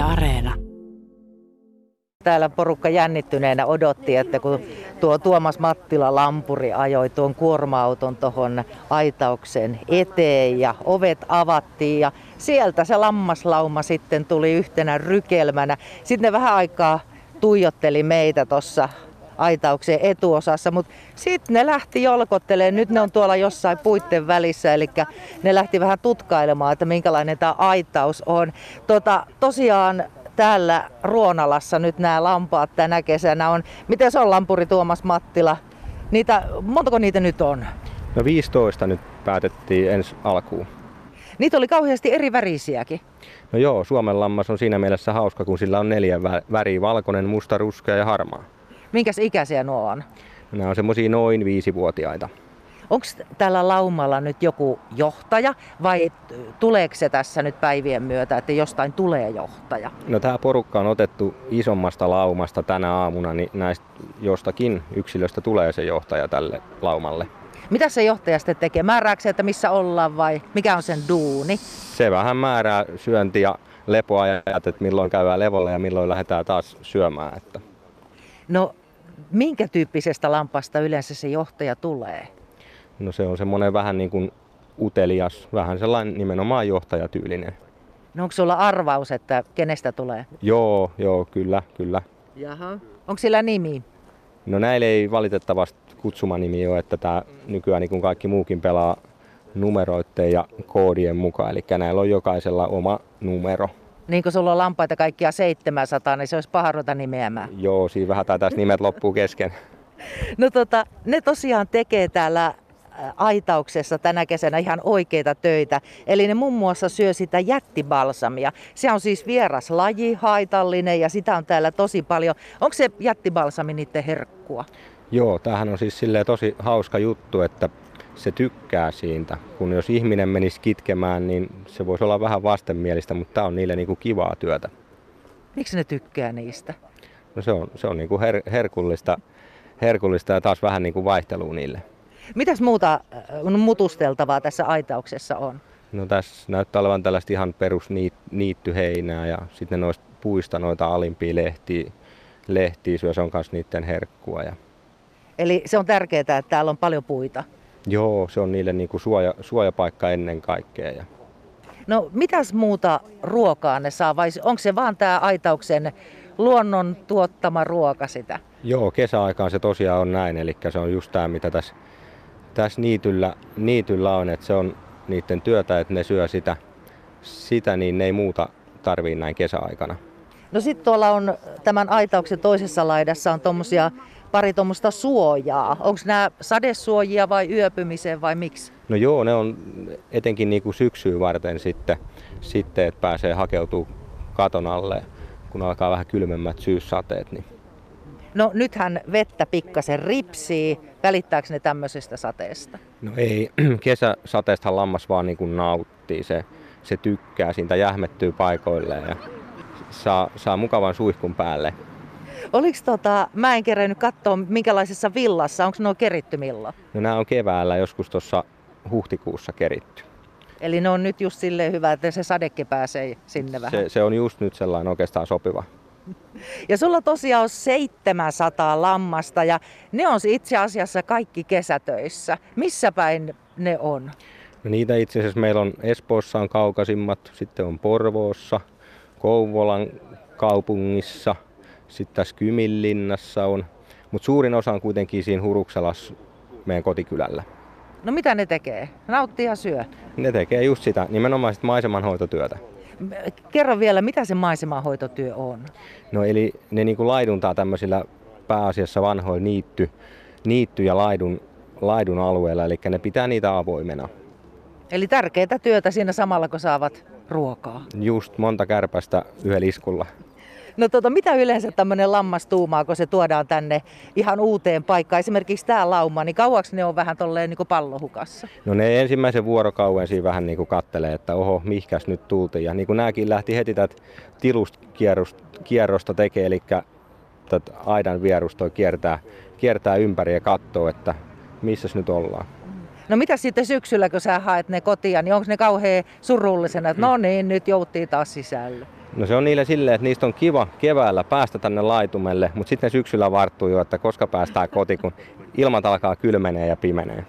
Areena. Täällä porukka jännittyneenä odotti, että kun tuo Tuomas Mattila Lampuri ajoi tuon kuorma-auton tuohon aitauksen eteen ja ovet avattiin ja sieltä se lammaslauma sitten tuli yhtenä rykelmänä. Sitten ne vähän aikaa tuijotteli meitä tuossa aitauksen etuosassa, mutta sitten ne lähti jolkottelemaan. Nyt ne on tuolla jossain puitten välissä, eli ne lähti vähän tutkailemaan, että minkälainen tämä aitaus on. Tota, tosiaan täällä Ruonalassa nyt nämä lampaat tänä kesänä on. Miten se on lampuri Tuomas Mattila? Niitä, montako niitä nyt on? No 15 nyt päätettiin ensi alkuun. Niitä oli kauheasti eri värisiäkin. No joo, Suomen lammas on siinä mielessä hauska, kun sillä on neljä väriä, valkoinen, musta, ruskea ja harmaa. Minkäs ikäisiä nuo on? Nämä on semmosia noin viisivuotiaita. Onko tällä laumalla nyt joku johtaja vai tuleeko se tässä nyt päivien myötä, että jostain tulee johtaja? No tämä porukka on otettu isommasta laumasta tänä aamuna, niin näistä jostakin yksilöstä tulee se johtaja tälle laumalle. Mitä se johtaja sitten tekee? Määrääkö se, että missä ollaan vai mikä on sen duuni? Se vähän määrää syönti- ja lepoajat, että milloin käydään levolla ja milloin lähdetään taas syömään. Että. No minkä tyyppisestä lampasta yleensä se johtaja tulee? No se on semmoinen vähän niin kuin utelias, vähän sellainen nimenomaan johtajatyylinen. No onko sulla arvaus, että kenestä tulee? Joo, joo, kyllä, kyllä. Jaha. Onko sillä nimi? No näille ei valitettavasti kutsumanimi ole, että tämä nykyään niin kuin kaikki muukin pelaa numeroitteen ja koodien mukaan, eli näillä on jokaisella oma numero. Niin kun sulla on lampaita kaikkia 700, niin se olisi paha ruveta nimeämään. Joo, siinä vähän tässä nimet loppuu kesken. No tota, ne tosiaan tekee täällä aitauksessa tänä kesänä ihan oikeita töitä. Eli ne muun muassa syö sitä jättibalsamia. Se on siis vieras laji, haitallinen ja sitä on täällä tosi paljon. Onko se jättibalsami niiden herkkua? Joo, tämähän on siis tosi hauska juttu, että se tykkää siitä. Kun jos ihminen menisi kitkemään, niin se voisi olla vähän vastenmielistä, mutta tämä on niille niinku kivaa työtä. Miksi ne tykkää niistä? No se on, se on niinku her, herkullista, herkullista ja taas vähän niinku vaihtelua niille. Mitäs muuta äh, mutusteltavaa tässä aitauksessa on? No tässä näyttää olevan tällaista ihan perus niittyheinää ja sitten noista puista noita alimpia lehtiä, lehtiä syö, se on myös niiden herkkua. Ja... Eli se on tärkeää, että täällä on paljon puita? Joo, se on niille niinku suoja, suojapaikka ennen kaikkea. Ja... No mitäs muuta ruokaa ne saa vai onko se vaan tämä aitauksen luonnon tuottama ruoka sitä? Joo, kesäaikaan se tosiaan on näin, eli se on just tämä mitä tässä tässä niityllä, niityllä on, että se on niiden työtä, että ne syö sitä, sitä niin ne ei muuta tarvii näin kesäaikana. No sitten tuolla on tämän aitauksen toisessa laidassa on tommosia, pari tuommoista suojaa. Onko nämä sadesuojia vai yöpymiseen vai miksi? No joo, ne on etenkin niin kuin syksyä varten sitten, sitten, että pääsee hakeutuu katon alle, kun alkaa vähän kylmemmät syyssateet. Niin No nythän vettä pikkasen ripsii. Välittääkö ne tämmöisestä sateesta? No ei. Kesäsateestahan lammas vaan niin kuin nauttii. Se, se tykkää siitä, jähmettyy paikoilleen ja saa, saa mukavan suihkun päälle. Oliko tota, mä en kerännyt katsoa minkälaisessa villassa, onko nuo keritty milloin? No nämä on keväällä joskus tuossa huhtikuussa keritty. Eli ne on nyt just silleen hyvä, että se sadekin pääsee sinne vähän. Se, se on just nyt sellainen oikeastaan sopiva. Ja sulla tosiaan on 700 lammasta ja ne on itse asiassa kaikki kesätöissä. Missä päin ne on? No niitä itse asiassa meillä on Espoossa on kaukaisimmat, sitten on Porvoossa, Kouvolan kaupungissa, sitten tässä Kyminlinnassa on. Mutta suurin osa on kuitenkin siinä Huruksalassa meidän kotikylällä. No mitä ne tekee? Nauttii ja syö? Ne tekee just sitä, nimenomaan sit maisemanhoitotyötä. Kerro vielä, mitä se maisemanhoitotyö on? No eli ne niin kuin laiduntaa tämmöisillä pääasiassa vanhoilla niitty, niitty ja laidun, laidun alueella, eli ne pitää niitä avoimena. Eli tärkeää työtä siinä samalla, kun saavat ruokaa. Just monta kärpästä yhdellä iskulla. No tota, mitä yleensä tämmöinen lammas tuumaa, kun se tuodaan tänne ihan uuteen paikkaan? Esimerkiksi tämä lauma, niin kauaksi ne on vähän tolleen niin kuin pallohukassa? No ne ensimmäisen vuorokauden siinä vähän niin kuin kattelee, että oho, mihkäs nyt tultiin. Ja niin kuin nämäkin lähti heti tätä tiluskierrosta tekee, eli tätä aidan vierustoa kiertää, kiertää ympäri ja katsoo, että missä nyt ollaan. No mitä sitten syksyllä, kun sä haet ne kotia, niin onko ne kauhean surullisena, että no niin, nyt jouttiin taas sisälle? No se on niille silleen, että niistä on kiva keväällä päästä tänne laitumelle, mutta sitten syksyllä varttuu jo, että koska päästään koti, kun ilmat alkaa kylmenee ja pimenee.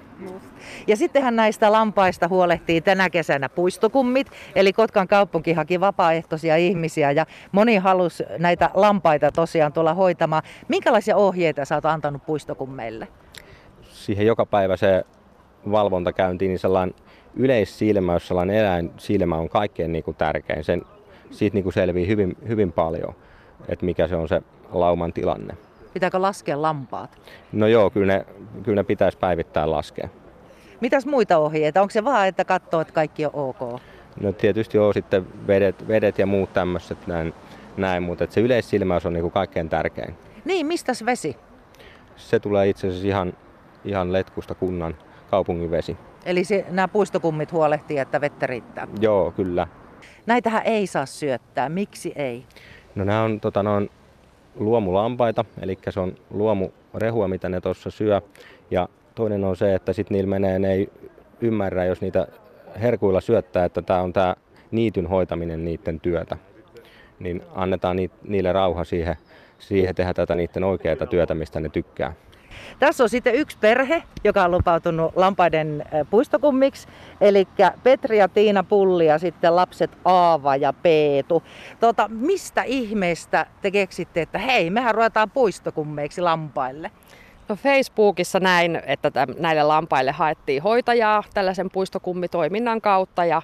Ja sittenhän näistä lampaista huolehtii tänä kesänä puistokummit, eli Kotkan kaupunki haki vapaaehtoisia ihmisiä ja moni halusi näitä lampaita tosiaan tulla hoitamaan. Minkälaisia ohjeita sä oot antanut puistokummeille? Siihen joka päivä se valvonta käyntiin, niin sellainen yleissilmä, jos sellainen eläinsilmä on kaikkein niin kuin tärkein. Sen, siitä niin kuin selvii hyvin, hyvin paljon, että mikä se on se lauman tilanne. Pitääkö laskea lampaat? No joo, kyllä ne, kyllä ne pitäisi päivittää laskea. Mitäs muita ohjeita? Onko se vaan, että katsoo, että kaikki on ok? No tietysti on sitten vedet, vedet ja muut tämmöiset näin, näin mutta se yleissilmäys on niin kuin kaikkein tärkein. Niin, mistäs vesi? Se tulee itse asiassa ihan, ihan letkusta kunnan kaupungin vesi. Eli se, nämä puistokummit huolehtii, että vettä riittää. Joo, kyllä. Näitähän ei saa syöttää. Miksi ei? No nämä on, tota, noin luomulampaita, eli se on luomurehua, mitä ne tuossa syö. Ja toinen on se, että sitten niillä menee, ne ei ymmärrä, jos niitä herkuilla syöttää, että tämä on tämä niityn hoitaminen niiden työtä. Niin annetaan niille rauha siihen, siihen tehdä tätä niiden oikeaa työtä, mistä ne tykkää. Tässä on sitten yksi perhe, joka on lupautunut lampaiden puistokummiksi, eli Petri ja Tiina Pulli ja sitten lapset Aava ja Peetu. Tota, mistä ihmeestä te keksitte, että hei, mehän ruvetaan puistokummeiksi lampaille? No Facebookissa näin, että näille lampaille haettiin hoitajaa tällaisen puistokummitoiminnan kautta ja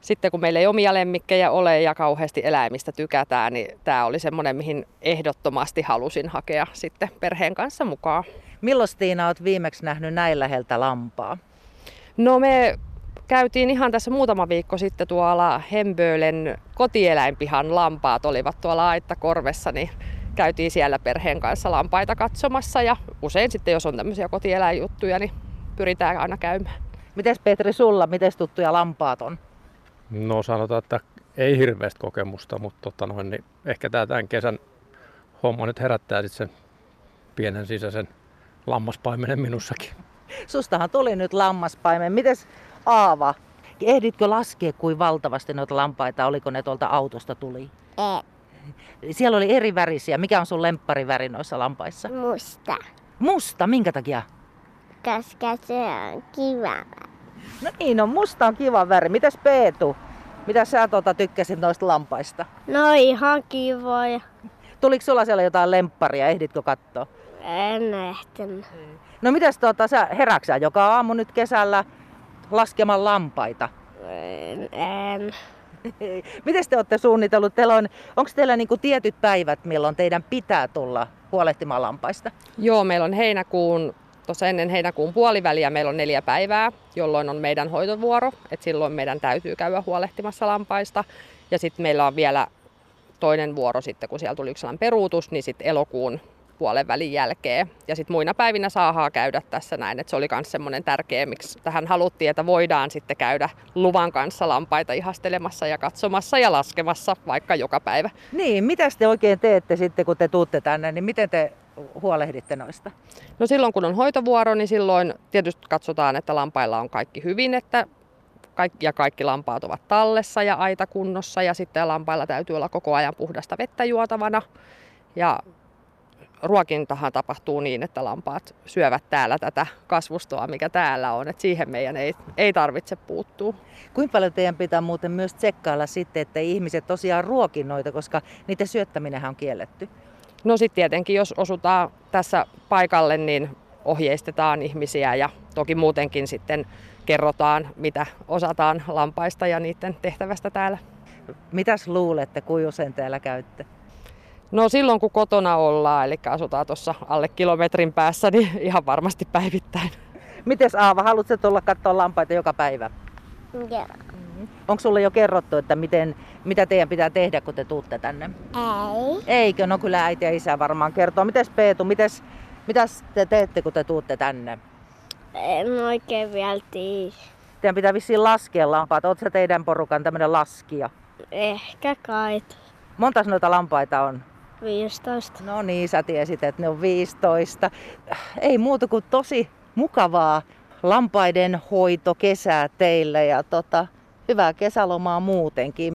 sitten kun meillä ei omia lemmikkejä ole ja kauheasti eläimistä tykätään, niin tämä oli semmoinen, mihin ehdottomasti halusin hakea sitten perheen kanssa mukaan. Milloin Tiina olet viimeksi nähnyt näin läheltä lampaa? No me käytiin ihan tässä muutama viikko sitten tuolla Hembölen kotieläinpihan lampaat olivat tuolla Aittakorvessa, niin käytiin siellä perheen kanssa lampaita katsomassa ja usein sitten jos on tämmöisiä kotieläinjuttuja, niin pyritään aina käymään. Mites Petri sulla, miten tuttuja lampaat on? No sanotaan, että ei hirveästi kokemusta, mutta tota noin, niin ehkä tämä tämän kesän homma nyt herättää sitten sen pienen sisäisen lammaspaimenen minussakin. Sustahan tuli nyt lammaspaimen. Mites Aava, ehditkö laskea kuin valtavasti noita lampaita? Oliko ne tuolta autosta tuli? Ei. Siellä oli eri värisiä. Mikä on sun lemppariväri noissa lampaissa? Musta. Musta, minkä takia? Koska se on kiva. No niin, on musta on kiva väri. Mitäs Peetu? Mitä sä tuota tykkäsit noista lampaista? No ihan kivoja. Tuliko sulla siellä jotain lempparia? Ehditkö katsoa? En ehtinyt. No mitäs tuota, sä heräksä joka aamu nyt kesällä laskemaan lampaita? En. en. Miten te olette suunnitellut? Teillä on, onko teillä niinku tietyt päivät, milloin teidän pitää tulla huolehtimaan lampaista? Joo, meillä on heinäkuun, tuossa ennen heinäkuun puoliväliä meillä on neljä päivää, jolloin on meidän hoitovuoro. Et silloin meidän täytyy käydä huolehtimassa lampaista. Ja sitten meillä on vielä toinen vuoro sitten, kun siellä tuli yksi peruutus, niin sitten elokuun puolen välin jälkeen. Ja sitten muina päivinä saahaa käydä tässä näin, että se oli myös semmoinen tärkeä, miksi tähän haluttiin, että voidaan sitten käydä luvan kanssa lampaita ihastelemassa ja katsomassa ja laskemassa vaikka joka päivä. Niin, mitä te oikein teette sitten, kun te tuutte tänne, niin miten te huolehditte noista? No silloin kun on hoitovuoro, niin silloin tietysti katsotaan, että lampailla on kaikki hyvin, että kaikki, ja kaikki lampaat ovat tallessa ja aita kunnossa ja sitten lampailla täytyy olla koko ajan puhdasta vettä juotavana. Ja ruokintahan tapahtuu niin, että lampaat syövät täällä tätä kasvustoa, mikä täällä on. Et siihen meidän ei, ei tarvitse puuttua. Kuinka paljon teidän pitää muuten myös tsekkailla sitten, että ihmiset tosiaan ruokin noita, koska niiden syöttäminen on kielletty? No sitten tietenkin, jos osutaan tässä paikalle, niin ohjeistetaan ihmisiä ja toki muutenkin sitten kerrotaan, mitä osataan lampaista ja niiden tehtävästä täällä. Mitäs luulette, kuinka usein täällä käytte? No silloin kun kotona ollaan, eli asutaan tuossa alle kilometrin päässä, niin ihan varmasti päivittäin. Mites Aava, haluatko tulla katsoa lampaita joka päivä? Joo. Onko sulle jo kerrottu, että miten, mitä teidän pitää tehdä, kun te tuutte tänne? Ei. Eikö? No kyllä äiti ja isä varmaan kertoo. Mites Peetu, mites, mitäs te teette, kun te tuutte tänne? En oikein vielä tiedä. Teidän pitää vissiin laskea lampaat. Oletko teidän porukan tämmöinen laskija? Ehkä kai. Montas noita lampaita on? 15. No niin, sä tiesit, että ne on 15. Ei muuta kuin tosi mukavaa lampaiden hoito kesää teille ja tota, hyvää kesälomaa muutenkin.